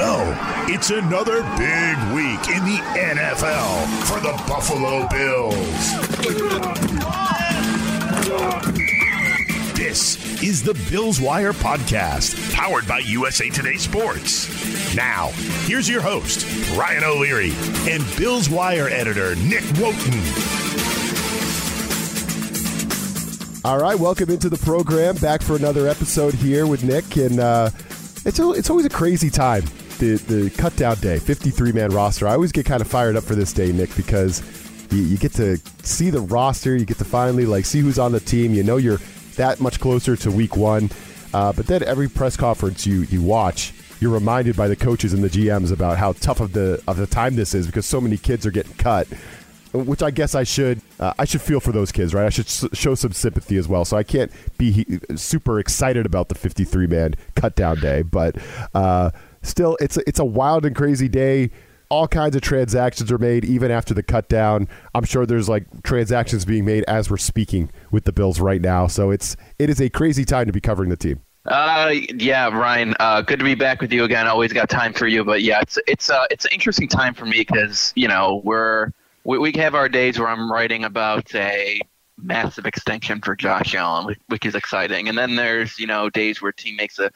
go. It's another big week in the NFL for the Buffalo Bills. This is the Bills Wire podcast, powered by USA Today Sports. Now, here's your host, Ryan O'Leary, and Bills Wire editor, Nick Wojton. All right, welcome into the program. Back for another episode here with Nick, and uh, it's a, it's always a crazy time. The the cut down day, fifty three man roster. I always get kind of fired up for this day, Nick, because you, you get to see the roster. You get to finally like see who's on the team. You know you're that much closer to week one. Uh, but then every press conference you you watch, you're reminded by the coaches and the GMs about how tough of the of the time this is because so many kids are getting cut which I guess I should uh, I should feel for those kids, right? I should show some sympathy as well. So I can't be he- super excited about the 53 man cut down day, but uh, still, it's a, it's a wild and crazy day. All kinds of transactions are made even after the cut down. I'm sure there's like transactions being made as we're speaking with the Bills right now. So it's it is a crazy time to be covering the team. Uh, yeah, Ryan. Uh, good to be back with you again. Always got time for you, but yeah, it's it's uh, it's an interesting time for me because you know we're we, we have our days where I'm writing about a massive extension for Josh Allen, which is exciting, and then there's you know days where team makes a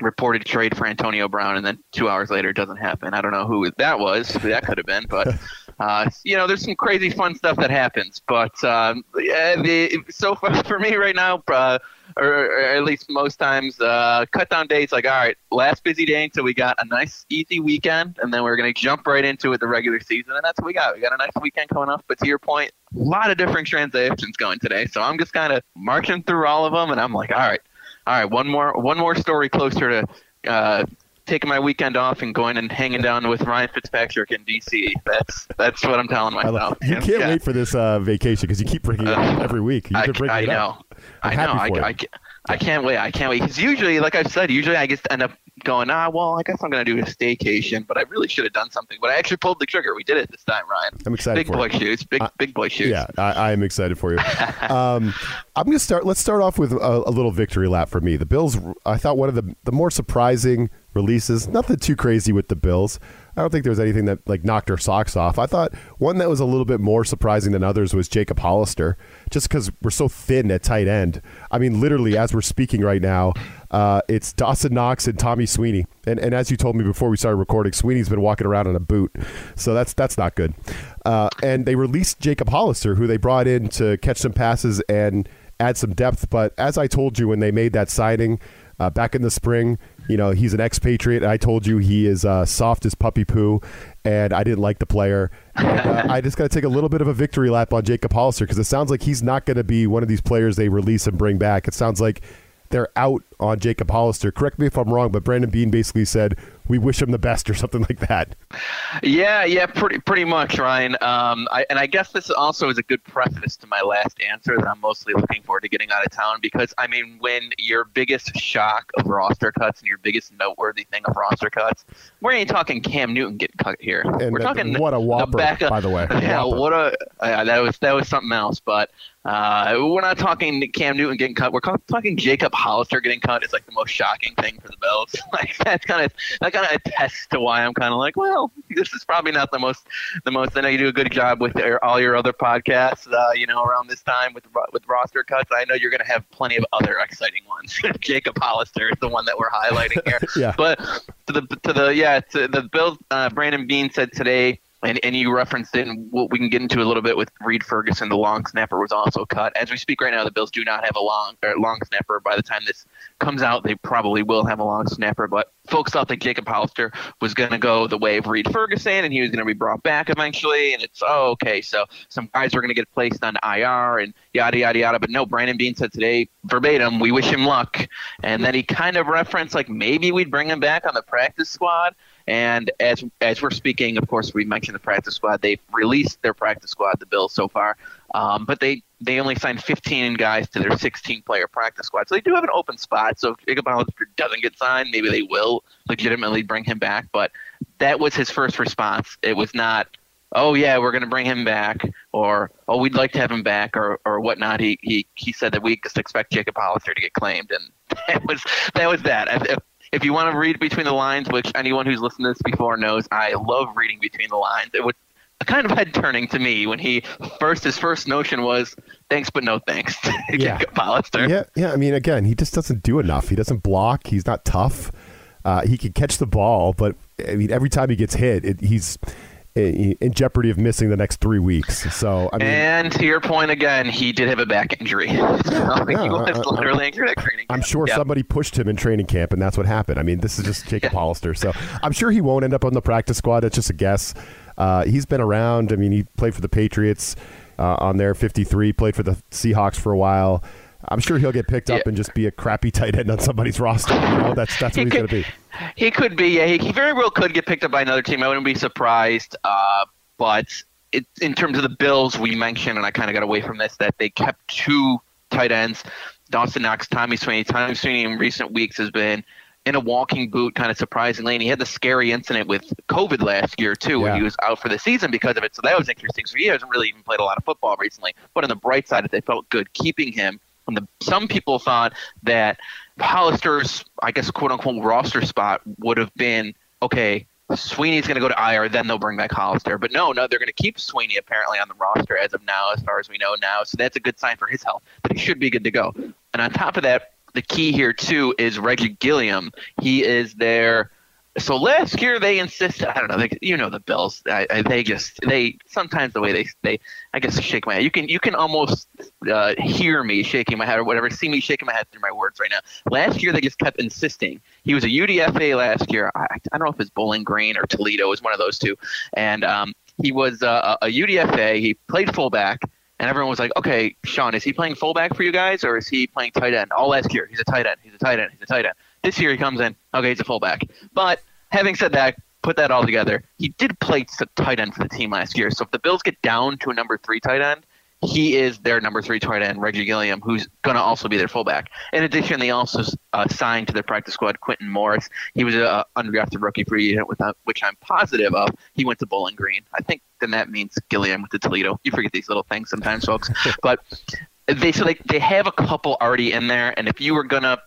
reported trade for Antonio Brown, and then two hours later it doesn't happen. I don't know who that was, who that could have been, but uh, you know, there's some crazy fun stuff that happens. But um, yeah, the, so far for me right now, uh, or, or, at least most times, uh, cut down days like all right, last busy day until we got a nice easy weekend, and then we're gonna jump right into it the regular season, and that's what we got. We got a nice weekend coming up. But to your point, a lot of different transactions going today, so I'm just kind of marching through all of them, and I'm like, all right all right, one more one more story closer to uh, taking my weekend off and going and hanging down with Ryan Fitzpatrick in DC. That's that's what I'm telling myself. You can't yeah. wait for this uh, vacation because you keep bringing it up every week. You I, I know. I know. I, I, I, can't wait. I can't wait because usually, like I've said, usually I just end up going, ah, well, I guess I'm going to do a staycation, but I really should have done something. But I actually pulled the trigger. We did it this time, Ryan. I'm excited. Big boy you. shoes. Big uh, big boy shoes. Yeah, I, I am excited for you. um, I'm going to start. Let's start off with a, a, little victory lap for me. The Bills. I thought one of the the more surprising releases. Nothing too crazy with the Bills. I don't think there was anything that like knocked our socks off. I thought one that was a little bit more surprising than others was Jacob Hollister, just because we're so thin at tight end. I mean, literally, as we're speaking right now, uh, it's Dawson Knox and Tommy Sweeney. And, and as you told me before we started recording, Sweeney's been walking around in a boot, so that's that's not good. Uh, and they released Jacob Hollister, who they brought in to catch some passes and add some depth. But as I told you when they made that signing uh, back in the spring, you know, he's an expatriate. I told you he is uh, soft as puppy poo, and I didn't like the player. Uh, I just got to take a little bit of a victory lap on Jacob Hollister because it sounds like he's not going to be one of these players they release and bring back. It sounds like they're out on Jacob Hollister. Correct me if I'm wrong, but Brandon Beane basically said we wish him the best or something like that. Yeah, yeah, pretty pretty much, Ryan. Um, I, and I guess this also is a good preface to my last answer that I'm mostly looking forward to getting out of town because I mean, when your biggest shock of roster cuts and your biggest noteworthy thing of roster cuts, we ain't talking Cam Newton getting cut here. And we're the, talking what a whopper, by the way. Yeah, whopper. what a uh, that was that was something else, but. Uh, we're not talking Cam Newton getting cut. We're talking Jacob Hollister getting cut. It's like the most shocking thing for the Bills. like that's kind of that kind of attests to why I'm kind of like, well, this is probably not the most the most. I know you do a good job with all your other podcasts. Uh, you know, around this time with with roster cuts, I know you're going to have plenty of other exciting ones. Jacob Hollister is the one that we're highlighting here. yeah. But to the to the yeah to the Bills. Uh, Brandon Beane said today and, and you referenced it, and what we can get into a little bit with Reid Ferguson, the long snapper was also cut. As we speak right now, the Bills do not have a long long snapper. By the time this comes out, they probably will have a long snapper. But folks thought that Jacob Hollister was going to go the way of Reid Ferguson, and he was going to be brought back eventually. And it's oh, okay, so some guys are going to get placed on IR and yada yada yada. But no, Brandon Beane said today verbatim, "We wish him luck," and then he kind of referenced like maybe we'd bring him back on the practice squad. And as as we're speaking, of course, we mentioned the practice squad. They've released their practice squad, the Bills, so far, um, but they they only signed 15 guys to their 16 player practice squad, so they do have an open spot. So if Hollister doesn't get signed, maybe they will legitimately bring him back. But that was his first response. It was not, oh yeah, we're going to bring him back, or oh we'd like to have him back, or or whatnot. He he he said that we just expect Jacob Hollister to get claimed, and that was that was that. If, if you want to read between the lines, which anyone who's listened to this before knows, I love reading between the lines. It was kind of head turning to me when he first his first notion was thanks but no thanks to Yeah. Jacob Yeah, yeah. I mean, again, he just doesn't do enough. He doesn't block. He's not tough. Uh, he can catch the ball, but I mean, every time he gets hit, it, he's in in jeopardy of missing the next three weeks. So I mean, And to your point again, he did have a back injury. so yeah, he was uh, literally injured at training. I'm sure Yep. somebody pushed him in training camp, and that's what happened. I mean, this is just Jacob Hollister, so I'm sure he won't end up on the practice squad. It's just a guess. Uh, he's been around. I mean, he played for the Patriots uh, on their 53, played for the Seahawks for a while. I'm sure he'll get picked up and just be a crappy tight end on somebody's roster. You know, that's that's He what he's going to be. He could be. Yeah, he, he very well could get picked up by another team. I wouldn't be surprised. Uh, but it, in terms of the Bills, we mentioned, and I kind of got away from this, that they kept two tight ends, Dawson Knox, Tommy Sweeney. Tommy Sweeney in recent weeks has been in a walking boot, kind of surprisingly, and he had the scary incident with COVID last year too, where he was out for the season because of it. So that was interesting. So he hasn't really even played a lot of football recently. But on the bright side, they felt good keeping him. And the, some people thought that Hollister's, I guess, quote unquote, roster spot would have been okay. Sweeney's going to go to IR, then they'll bring back Hollister. But no, no, they're going to keep Sweeney apparently on the roster as of now, as far as we know now. So that's a good sign for his health. But he should be good to go. And on top of that, the key here too is Reggie Gilliam. He is their so last year they insisted. I don't know. They, you know the Bills. I, I, they just they sometimes the way they they I guess shake my head. You can you can almost uh, hear me shaking my head or whatever. See me shaking my head through my words right now. Last year they just kept insisting. He was a UDFA last year. I, I don't know if it's Bowling Green or Toledo. It was one of those two. And um, he was uh, a UDFA. He played fullback. And everyone was like, okay, Sean, is he playing fullback for you guys or is he playing tight end? All last year, he's a tight end. He's a tight end. He's a tight end. This year he comes in, okay, he's a fullback. But having said that, put that all together, he did play tight end for the team last year. So if the Bills get down to a number three tight end, he is their number three tight end, Reggie Gilliam, who's going to also be their fullback. In addition, they also uh, signed to their practice squad Quintin Morris. He was an undrafted rookie free agent, which I'm positive of. He went to Bowling Green. I think then that means Gilliam went to Toledo. You forget these little things sometimes, folks. but they so they they have a couple already in there, and if you were gonna,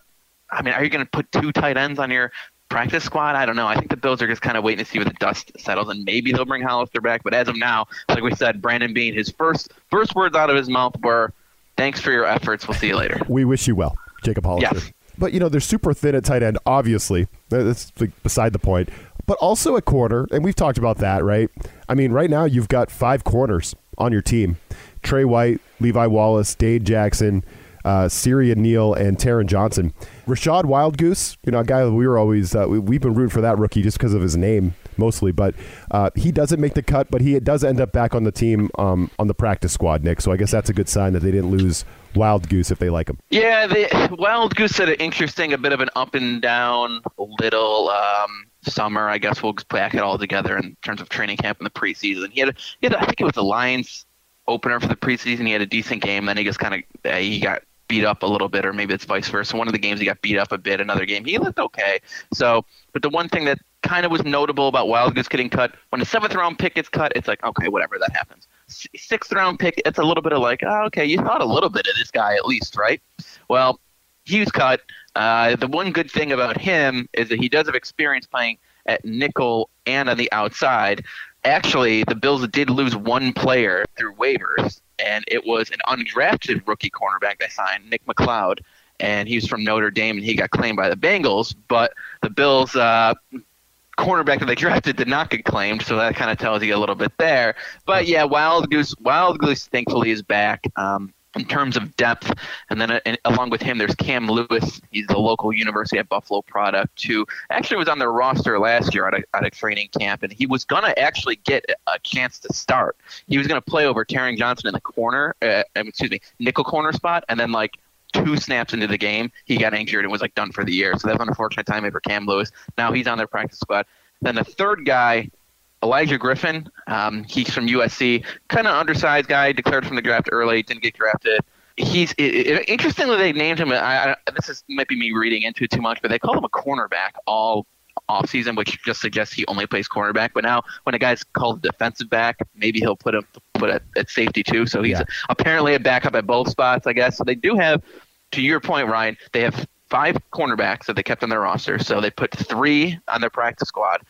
I mean, are you gonna put two tight ends on your practice squad? I don't know. I think the Bills are just kind of waiting to see where the dust settles, and maybe they'll bring Hollister back. But as of now, like we said, Brandon Beane, his first first words out of his mouth were, "Thanks for your efforts. We'll see you later." We wish you well, Jacob Hollister. Yes. But you know they're super thin at tight end. Obviously, that's like beside the point. But also a corner, and we've talked about that, right? I mean, right now you've got five corners on your team: Tre White, Levi Wallace, Dane Jackson, uh, Siran Neal, and Taron Johnson. Rachad Wildgoose, you know, a guy that we were always uh, we, we've been rooting for that rookie just because of his name mostly, but uh, he doesn't make the cut, but he does end up back on the team um, on the practice squad, Nick. So I guess that's a good sign that they didn't lose Wild Goose if they like him. Yeah, the Wild Goose had an interesting, a bit of an up and down little um, summer. I guess we'll pack it all together in terms of training camp and the preseason. He had, he had think it was the Lions opener for the preseason. He had a decent game. Then he just kind of he got beat up a little bit, or maybe it's vice versa. One of the games he got beat up a bit. Another game he looked okay. So, but the one thing that kind of was notable about Wild Goose getting cut when a seventh round pick gets cut, it's like okay, whatever that happens. Sixth round pick, it's a little bit of like, oh, okay, you thought a little bit of this guy at least, right? Well, he was cut. Uh, the one good thing about him is that he does have experience playing at nickel and on the outside. Actually, the Bills did lose one player through waivers, and it was an undrafted rookie cornerback they signed, Nick McCloud, and he was from Notre Dame, and he got claimed by the Bengals. But the Bills uh, cornerback that they drafted did not get claimed, so that kind of tells you a little bit there. But yeah, Wild Goose, Wild Goose, thankfully is back. Um, in terms of depth, and then uh, along with him, there's Cam Lewis. He's the local University at Buffalo product who actually was on their roster last year at a, at a training camp, and he was gonna actually get a chance to start. He was gonna play over Taron Johnson in the corner, uh, excuse me, nickel corner spot, and then like two snaps into the game, he got injured and was like done for the year. So that's an unfortunate timing for Cam Lewis. Now he's on their practice squad. Then the third guy, Olaijah Griffin, um, he's from USC, kind of undersized guy, declared from the draft early, didn't get drafted. He's it, it, interestingly they named him. I, I, this is might be me reading into it too much, but they call him a cornerback all off season, which just suggests he only plays cornerback. But now when a guy's called defensive back, maybe he'll put him put at, at safety too. So he's Yeah. apparently a backup at both spots, I guess. So they do have, to your point, Ryan, they have five cornerbacks that they kept on their roster. So they put three on their practice squad,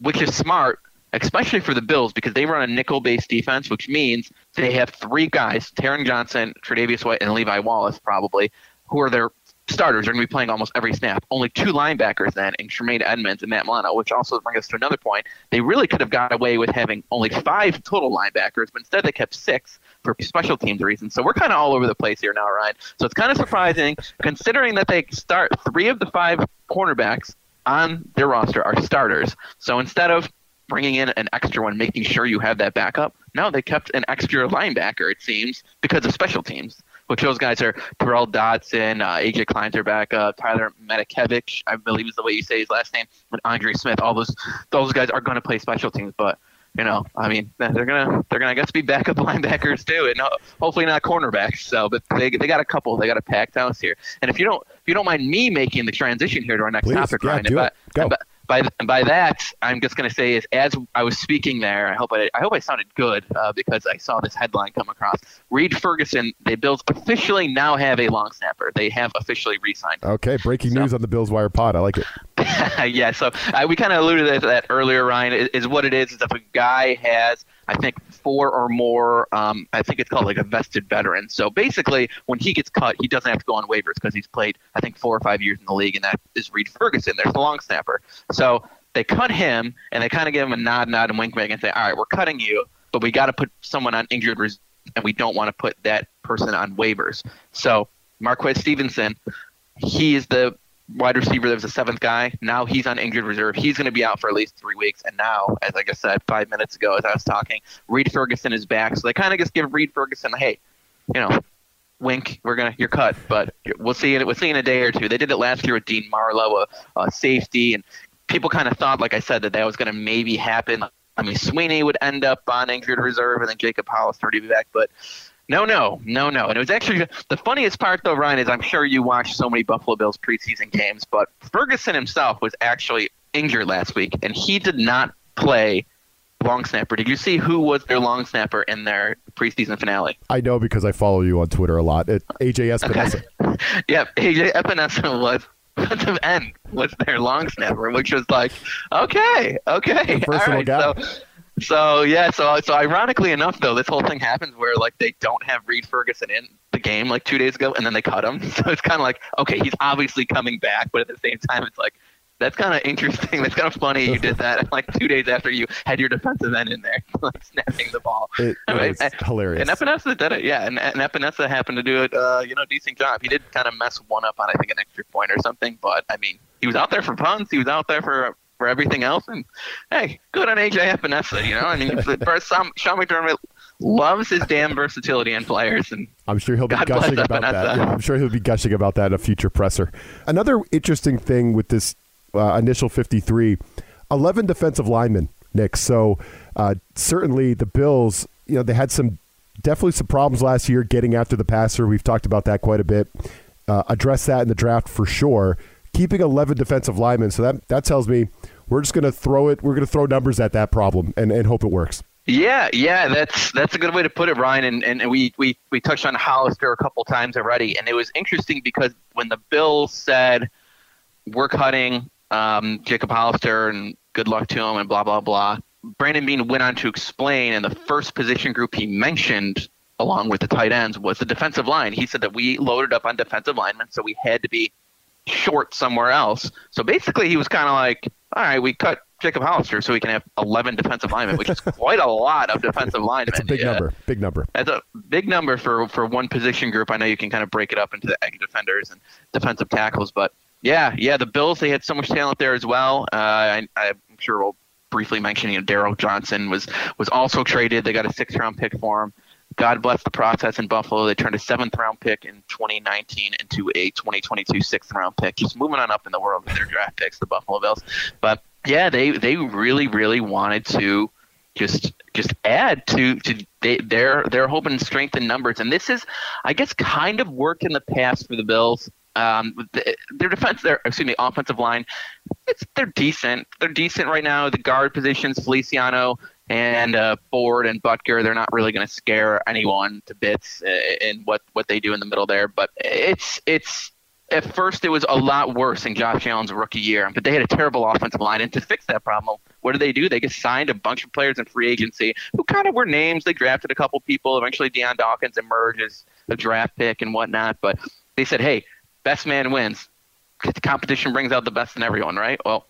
which is smart, especially for the Bills because they run a nickel-based defense, which means they have three guys: Taron Johnson, Tre'Davious White, and Levi Wallace, probably, who are their starters are going to be playing almost every snap. Only two linebackers then and Tremaine Edmunds and Matt Milano, which also brings us to another point. They really could have got away with having only five total linebackers, but instead they kept six for special teams reasons. So we're kind of all over the place here now, Ryan. So it's kind of surprising considering that they start three of the five cornerbacks on their roster are starters. So instead of bringing in an extra one, making sure you have that backup, no, they kept an extra linebacker, it seems, because of special teams which those guys are Tyrel Dodson, uh, AJ Klein's backup, Tyler Matakevich, I believe is the way you say his last name, and Andre Smith. All those those guys are going to play special teams, but you know, I mean, they're gonna they're gonna I guess be backup linebackers too, and hopefully not cornerbacks. So, but they they got a couple. They got a packed house here. And if you don't if you don't mind me making the transition here to our next Please, topic, yeah, Ryan, do it. By by that, I'm just going to say is as I was speaking there, I hope I, I hope I sounded good uh, because I saw this headline come across. Reid Ferguson, the Bills officially now have a long snapper. They have officially re-signed. Okay, breaking so. news on the Bills Wire Pod. I like it. yeah, so uh, we kind of alluded to that earlier, Ryan. Is, is what it is. Is if a guy has I think four or more. Um, I think it's called like a vested veteran. So basically, when he gets cut, he doesn't have to go on waivers because he's played I think four or five years in the league, and that is Reid Ferguson. There's the long snapper. So they cut him, and they kind of give him a nod, nod, and wink, wink, and say, "All right, we're cutting you, but we got to put someone on injured reserve, and we don't want to put that person on waivers." So Marquez Stevenson, he is the wide receiver that was the seventh guy. Now he's on injured reserve. He's going to be out for at least three weeks. And now, as like I said five minutes ago, as I was talking, Reid Ferguson is back. So they kind of just give Reid Ferguson, hey, you know, wink, we're gonna you're cut, but we'll see it. We'll see in a day or two. They did it last year with Dean Marlowe, a, a safety, and people kind of thought, like I said, that that was going to maybe happen. I mean, Sweeney would end up on injured reserve, and then Jacob Hollister would be back, but no, no, no, no. And it was actually the funniest part, though, Ryan, is I'm sure you watched so many Buffalo Bills preseason games, but Ferguson himself was actually injured last week, and he did not play long snapper. Did you see who was their long snapper in their preseason finale? I know because I follow you on Twitter a lot. It, AJ Epenesa. Okay. yep, AJ Epenesa was defensive end was their long snapper, which was like, okay, okay, all right. So, so yeah, so so ironically enough, though, this whole thing happens where like they don't have Reid Ferguson in the game like two days ago, and then they cut him. So it's kind of like okay, he's obviously coming back, but at the same time, it's like that's kind of interesting. That's kind of funny. You did that like two days after you had your defensive end in there, like snapping the ball. It, it's and, hilarious. And Epenesa did it, yeah. And, and Epenesa happened to do it, uh, you know, decent job. He did kind of mess one up on, I think, an extra point or something. But I mean, he was out there for punts. He was out there for for everything else. And hey, good on AJ Epenesa. You know, I mean, for some, Sean McDermott loves his damn versatility in players, and I'm sure he'll be God gushing about that. Yeah, I'm sure he'll be gushing about that in a future presser. Another interesting thing with this uh, initial 53, 11 defensive linemen, Nick. So uh, certainly the Bills, you know, they had some definitely some problems last year getting after the passer. We've talked about that quite a bit. Uh, address that in the draft for sure keeping 11 defensive linemen. So that, that tells me we're just going to throw it. We're going to throw numbers at that problem and, and hope it works. Yeah, yeah, that's that's a good way to put it, Ryan. And, and we, we, we touched on Hollister a couple times already, and it was interesting because when the Bills said we're cutting um, Jacob Hollister and good luck to him and blah blah blah, Brandon Beane went on to explain, and the first position group he mentioned along with the tight ends was the defensive line. He said that we loaded up on defensive linemen, so we had to be short somewhere else. So basically, he was kind of like, all right, we cut Jacob Hollister so we can have 11 defensive linemen, which is quite a lot of defensive linemen. It's a big yeah. number. Big number. That's a big number for, for one position group. I know you can kind of break it up into the defenders and defensive tackles, but yeah, yeah, the Bills, they had so much talent there as well. Uh, I, I'm sure we'll briefly mention, you know, Darryl Johnson was, was also traded. They got a six round pick for him. God bless the process in Buffalo. They turned a seventh round pick in 2019 into a 2022 sixth round pick. Just moving on up in the world with their draft picks, the Buffalo Bills. But yeah, they they really really wanted to just just add to to they, their their hope and strength in numbers. And this is, I guess, kind of worked in the past for the Bills. Um, their defense, their excuse me, offensive line, it's they're decent. They're decent right now. The guard positions, Feliciano and uh, Ford and Boettger, they're not really going to scare anyone to bits in what, what they do in the middle there. But it's it's at first it was a lot worse in Josh Allen's rookie year, but they had a terrible offensive line. And to fix that problem, what did they do? They just signed a bunch of players in free agency who kind of were names. They drafted a couple people. Eventually, Dion Dawkins emerged as a draft pick and whatnot. But they said, hey, best man wins. The competition brings out the best in everyone, right? Well,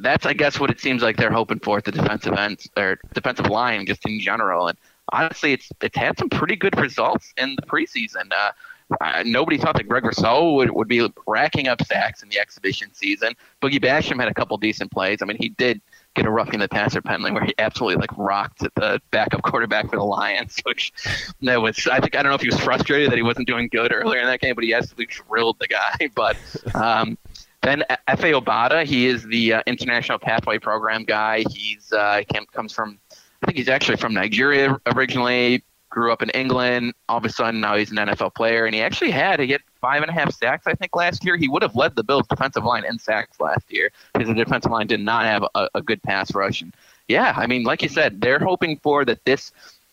that's I guess what it seems like they're hoping for at the defensive end or defensive line just in general. And honestly, it's it's had some pretty good results in the preseason. Uh, uh, nobody thought that Greg Rousseau would, would be racking up sacks in the exhibition season. Boogie Basham had a couple decent plays. I mean, he did get a roughing the passer penalty where he absolutely like rocked the backup quarterback for the Lions, which that was I think I don't know if he was frustrated that he wasn't doing good earlier in that game, but he absolutely drilled the guy. But um, then Efe Obada, he is the uh, International Pathway Program guy. He's uh, comes from, I think he's actually from Nigeria originally. Grew up in England. All of a sudden, now he's an NFL player, and he actually had to get five and a half sacks. I think last year he would have led the Bills' defensive line in sacks last year because the defensive line did not have a, a good pass rush. And yeah, I mean, like you said, they're hoping for that this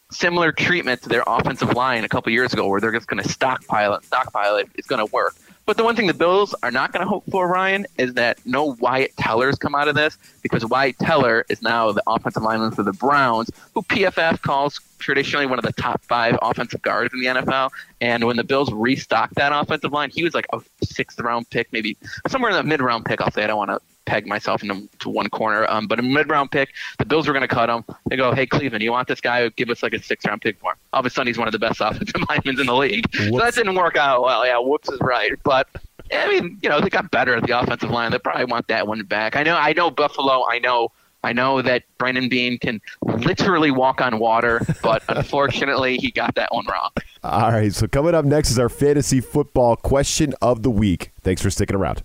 similar treatment to their offensive line a couple years ago, where they're just going to stockpile it, stockpile it, is going to work. But the one thing the Bills are not going to hope for, Ryan, is that no Wyatt Tellers come out of this because Wyatt Teller is now the offensive lineman for the Browns, who PFF calls traditionally one of the top five offensive guards in the NFL. And when the Bills restocked that offensive line, he was like a sixth round pick, maybe somewhere in the mid round pick. I'll say I don't want to peg myself into one corner. Um, but a mid round pick, the Bills were going to cut him. They go, hey Cleveland, you want this guy? Give us like a six round pick for him. All of a sudden, he's one of the best offensive linemen in the league. Whoops. So that didn't work out well. Yeah, whoops is right, but. I mean, you know, they got better at the offensive line. They probably want that one back. I know, I know Buffalo. I know, I know that Brandon Beane can literally walk on water, but unfortunately, he got that one wrong. All right. So coming up next is our fantasy football question of the week. Thanks for sticking around.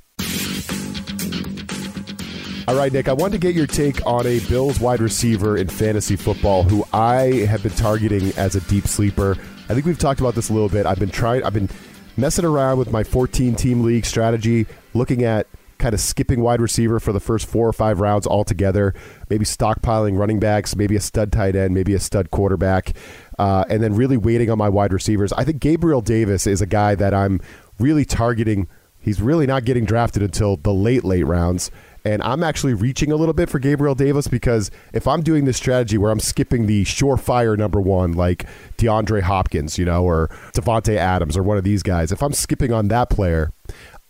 All right, Nick, I wanted to get your take on a Bills wide receiver in fantasy football who I have been targeting as a deep sleeper. I think we've talked about this a little bit. I've been trying I've been messing around with my 14 team league strategy, looking at kind of skipping wide receiver for the first four or five rounds altogether, maybe stockpiling running backs, maybe a stud tight end, maybe a stud quarterback, uh, and then really waiting on my wide receivers. I think Gabriel Davis is a guy that I'm really targeting. He's really not getting drafted until the late, late rounds. And I'm actually reaching a little bit for Gabriel Davis because if I'm doing this strategy where I'm skipping the surefire number one, like DeAndre Hopkins, you know, or Davante Adams or one of these guys, if I'm skipping on that player,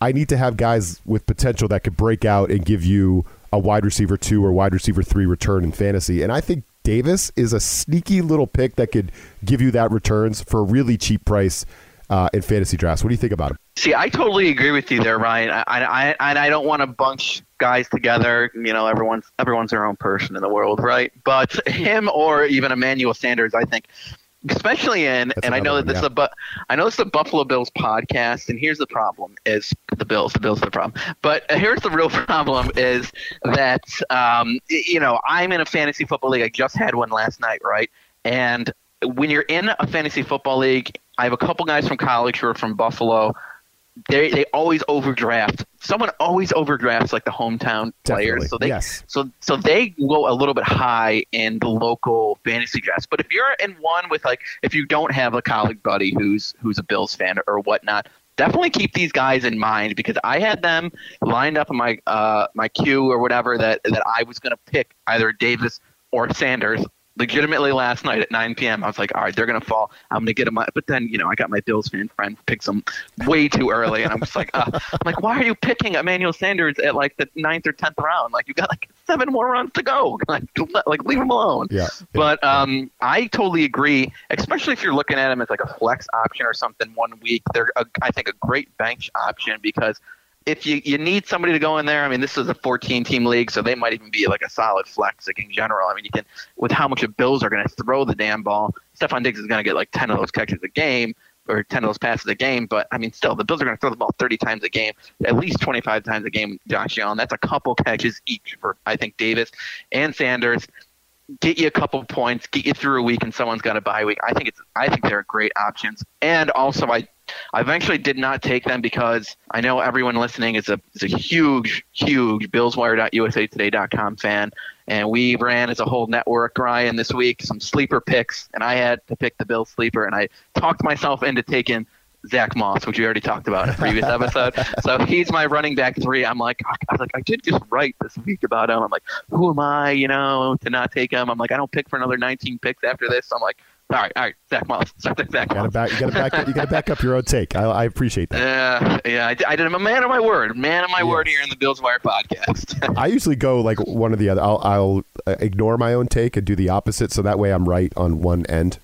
I need to have guys with potential that could break out and give you a wide receiver two or wide receiver three return in fantasy. And I think Davis is a sneaky little pick that could give you that returns for a really cheap price uh, in fantasy drafts. What do you think about him? See, I totally agree with you there, Ryan. I, I, I, I don't want to bunch guys together. You know, everyone's everyone's their own person in the world, right? But him or even Emmanuel Sanders, I think, especially in That's and I know that this yeah. is a but I know it's the Buffalo Bills podcast, and here's the problem: is the Bills, the Bills, are the problem. But here's the real problem: is that um, you know I'm in a fantasy football league. I just had one last night, right? And when you're in a fantasy football league, I have a couple guys from college who are from Buffalo they they always overdraft. Someone always overdrafts like the hometown players. So they yes. so so they go a little bit high in the local fantasy drafts. But if you're in one with like if you don't have a college buddy who's who's a Bills fan or whatnot, definitely keep these guys in mind because I had them lined up in my uh my queue or whatever that that I was gonna pick either Davis or Sanders legitimately last night at 9 p.m. I was like, all right, they're gonna fall. I'm gonna get them. But then you know, I got my Bills fan friend picked them way too early, and I'm just like, uh, I'm like, why are you picking Emmanuel Sanders at like the ninth or tenth round? Like you got like seven more rounds to go. Like, like leave him alone. Yeah. But um, I totally agree, especially if you're looking at him as like a flex option or something one week. They're, a, I think, a great bench option because if you, you need somebody to go in there, I mean, this is a 14 team league, so they might even be like a solid flex like in general. I mean, you can, with how much the Bills are going to throw the damn ball, Stefon Diggs is going to get like 10 of those catches a game or 10 of those passes a game. But I mean, still, the Bills are going to throw the ball 30 times a game, at least 25 times a game, Josh Allen. That's a couple catches each for, I think, Davis and Sanders. Get you a couple points, get you through a week, and someone's got a bye week. I think it's, I think they're great options. And also, I I eventually did not take them because I know everyone listening is a is a huge, huge BillsWire.usatoday.com fan, and we ran as a whole network, Ryan, this week some sleeper picks, and I had to pick the Bills sleeper, and I talked myself into taking Zach Moss, which we already talked about in a previous episode. So he's my running back three. I'm like, I was like, I did just write this week about him. I'm like, who am I, you know, to not take him? I'm like, I don't pick for another 19 picks after this. I'm like, all right, all right, Zach Moss. Zach Moss. You gotta back, you gotta back, up, you gotta back up your own take. I, I appreciate that. Yeah, yeah, I, I did. I'm a man of my word. Man of my yes. word here in the Bills Wire podcast. I usually go like one or the other. I'll, I'll uh, ignore my own take and do the opposite, so that way I'm right on one end,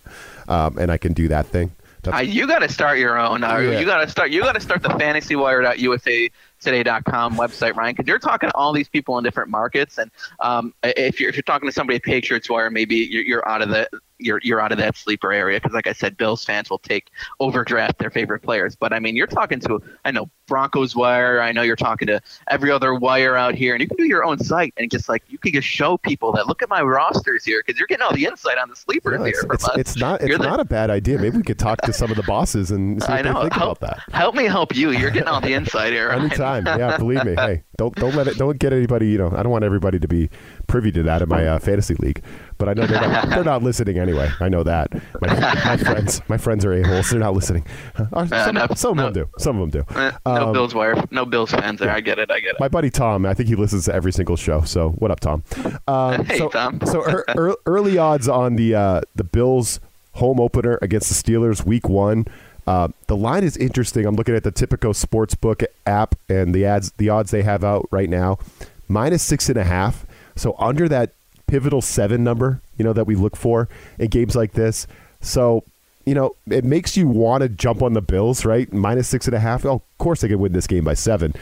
um, and I can do that thing. Uh, you got to start your own. Uh, yeah. You got to start. You got to start the FantasyWire.usa today.com website, Ryan, because you're talking to all these people in different markets, and um, if you're if you're talking to somebody at Patriots Wire, maybe you're, you're out of the you're you're out of that sleeper area because, like I said, Bills fans will take overdraft their favorite players. But I mean, you're talking to I know Broncos Wire. I know you're talking to every other wire out here, and you can do your own site and just like you can just show people that look at my rosters here because you're getting all the insight on the sleepers it's, here. It's, it's, not it's not a bad idea. Maybe we could talk to some of the bosses and see what they think help, about that. Help me help you. You're getting all the insight here. Anytime. yeah, believe me. Hey, don't don't let it. Don't get anybody. You know, I don't want everybody to be privy to that in my uh, fantasy league. But I know they're not, they're not listening anyway. I know that. My, my friends, my friends are a holes. They're not listening. Uh, some, no, some no, of them do. Some of them do. Uh, no um, Bills wire. No Bills fans there. I get it. I get it. My buddy Tom. I think he listens to every single show. So what up, Tom? Um, hey, so, Tom. so er, er, early odds on the uh, the Bills home opener against the Steelers, Week One. Uh, the line is interesting. I'm looking at the Tipico Sportsbook app and the ads, the odds they have out right now, minus six and a half. So under that pivotal seven number, you know, that we look for in games like this. So, you know, it makes you want to jump on the Bills, right? Minus six and a half. Of course they could win this game by seven.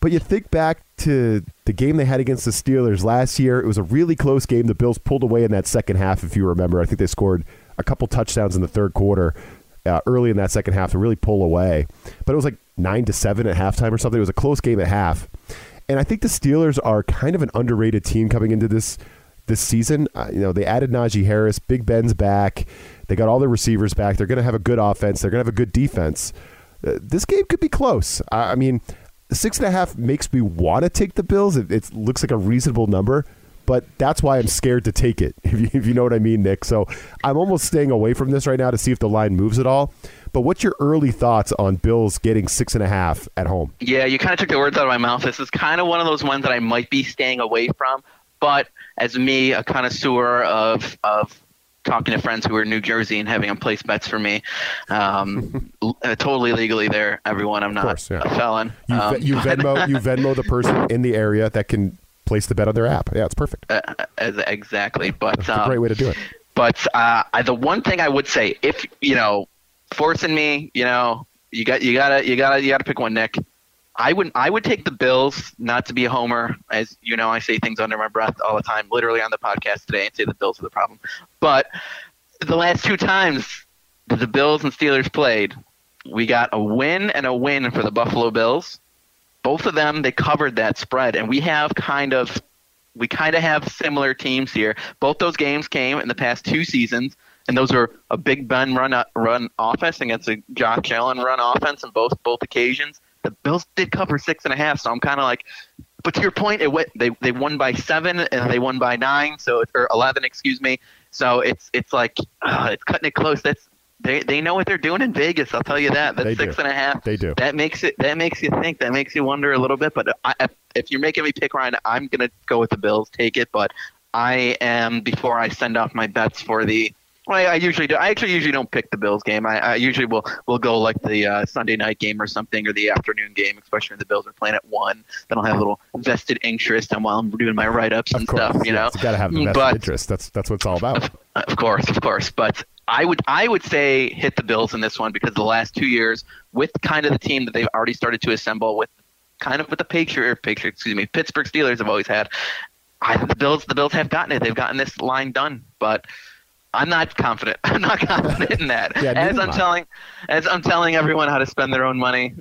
But you think back to the game they had against the Steelers last year. It was a really close game. The Bills pulled away in that second half, if you remember. I think they scored a couple touchdowns in the third quarter uh, early in that second half to really pull away. But it was like nine to seven at halftime or something. It was a close game at half. And I think the Steelers are kind of an underrated team coming into this this season. Uh, you know, they added Najee Harris, Big Ben's back. They got all the receivers back. They're going to have a good offense. They're going to have a good defense. Uh, this game could be close. I, I mean, six and a half makes me want to take the Bills. It, it, looks like a reasonable number, but that's why I'm scared to take it, if you, if you know what I mean, Nick. So I'm almost staying away from this right now to see if the line moves at all. But what's your early thoughts on Bills getting six and a half at home? Yeah, you kind of took the words out of my mouth. This is kind of one of those ones that I might be staying away from. But as me, a connoisseur of of talking to friends who are in New Jersey and having them place bets for me, um, uh, totally legally there. Everyone, I'm not course, yeah. a felon. You, um, you Venmo you Venmo the person in the area that can place the bet on their app. Yeah, it's perfect. Uh, exactly, but That's um, a great way to do it. But uh, the one thing I would say, if you know, forcing me, you know, you got you gotta you gotta you gotta pick one, Nick. I would I would take the Bills, not to be a homer, as you know, I say things under my breath all the time, literally on the podcast today, and say the Bills are the problem. But the last two times that the Bills and Steelers played, we got a win and a win for the Buffalo Bills. Both of them they covered that spread, and we have kind of we kind of have similar teams here. Both those games came in the past two seasons, and those are a Big Ben run run offense against a Josh Allen run offense in both both occasions. The Bills did cover six and a half, so I'm kind of like. But to your point, it went, they they won by seven and they won by nine, so or eleven, excuse me. So it's it's like uh, it's cutting it close. That's they they know what they're doing in Vegas. I'll tell you that. That's they six do. and a half. They do. That makes it. That makes you think. That makes you wonder a little bit. But I, if, if you're making me pick Ryan, I'm gonna go with the Bills. Take it. But I am before I send off my bets for the well, I, usually do. I actually usually don't pick the Bills game. I, I usually will will go like the uh, Sunday night game or something, or the afternoon game, especially when the Bills are playing at one. Then I'll have a little vested interest, and while I'm doing my write ups and course, stuff, you know, you got to have the vested but, interest. That's that's what it's all about. Of, course, of course. But I would I would say hit the Bills in this one because the last two years, with kind of the team that they've already started to assemble, with kind of with the Patriot, Patriot, excuse me, Pittsburgh Steelers have always had. I, the Bills, the Bills have gotten it. They've gotten this line done, but I'm not confident. I'm not confident in that. yeah, as I'm telling, as I'm telling everyone how to spend their own money.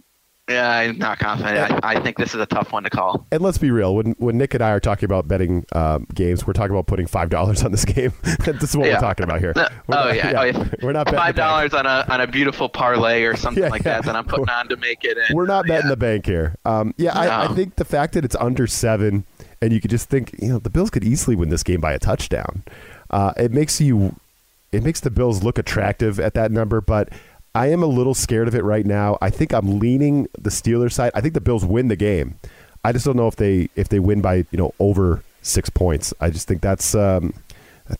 Yeah, I'm not confident. I, I, think this is a tough one to call. And let's be real. When when Nick and I are talking about betting um, games, we're talking about putting five dollars on this game. this is what yeah. we're talking about here. oh, not, yeah. yeah. oh yeah, we're not five dollars on a on a beautiful parlay or something like that that I'm putting on to make it. In. We're not betting the bank here. Um, yeah, no. I, I think the fact that it's under seven, and you could just think, you know, the Bills could easily win this game by a touchdown. Uh, it makes you it makes the Bills look attractive at that number, but I am a little scared of it right now. I think I'm leaning the Steelers side. I think the Bills win the game. I just don't know if they if they win by you know over six points. I just think that's um,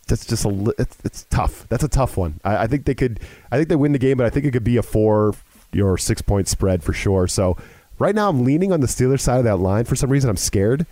that's just a it's, it's tough. That's a tough one. I, I, think they could. I think they win the game, but I think it could be a four or six point spread for sure. So right now I'm leaning on the Steelers side of that line. For some reason I'm scared,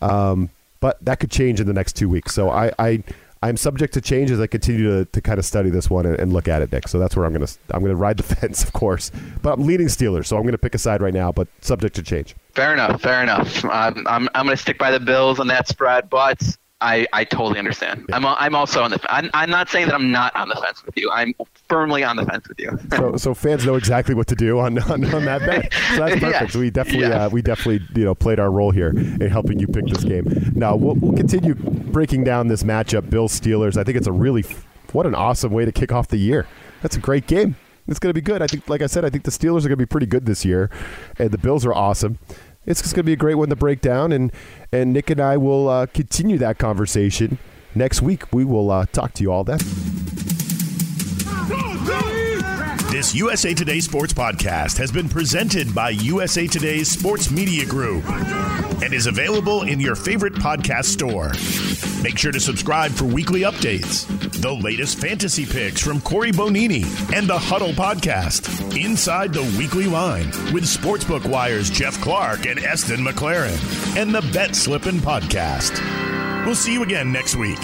um, but that could change in the next two weeks. So I, I I'm subject to change as I continue to, to kind of study this one and, and look at it, Nick. So that's where I'm gonna I'm gonna ride the fence, of course. But I'm leaning Steelers, so I'm gonna pick a side right now, but subject to change. Fair enough. Fair enough. Um, I'm I'm gonna stick by the Bills on that spread, but I, I totally understand. Yeah. I'm I'm also on the. I'm, I'm not saying that I'm not on the fence with you. I'm firmly on the fence with you. so, so fans know exactly what to do on on, on that bet. So that's perfect. So we definitely uh, we definitely you know played our role here in helping you pick this game. Now we'll, we'll continue breaking down this matchup. Bill Steelers. I think it's a really what an awesome way to kick off the year. That's a great game. It's going to be good. I think, like I said, I think the Steelers are going to be pretty good this year, and the Bills are awesome it's going to be a great one to break down. And, and Nick and I will uh, continue that conversation next week. We will uh, talk to you all then. This USA Today Sports Podcast has been presented by USA Today's Sports Media Group and is available in your favorite podcast store. Make sure to subscribe for weekly updates, the latest fantasy picks from Cory Bonini, and the Huddle Podcast, Inside the Weekly Line, with Sportsbook Wire's Jeff Clark and Eston McLaren, and the Bet Slippin' Podcast. We'll see you again next week.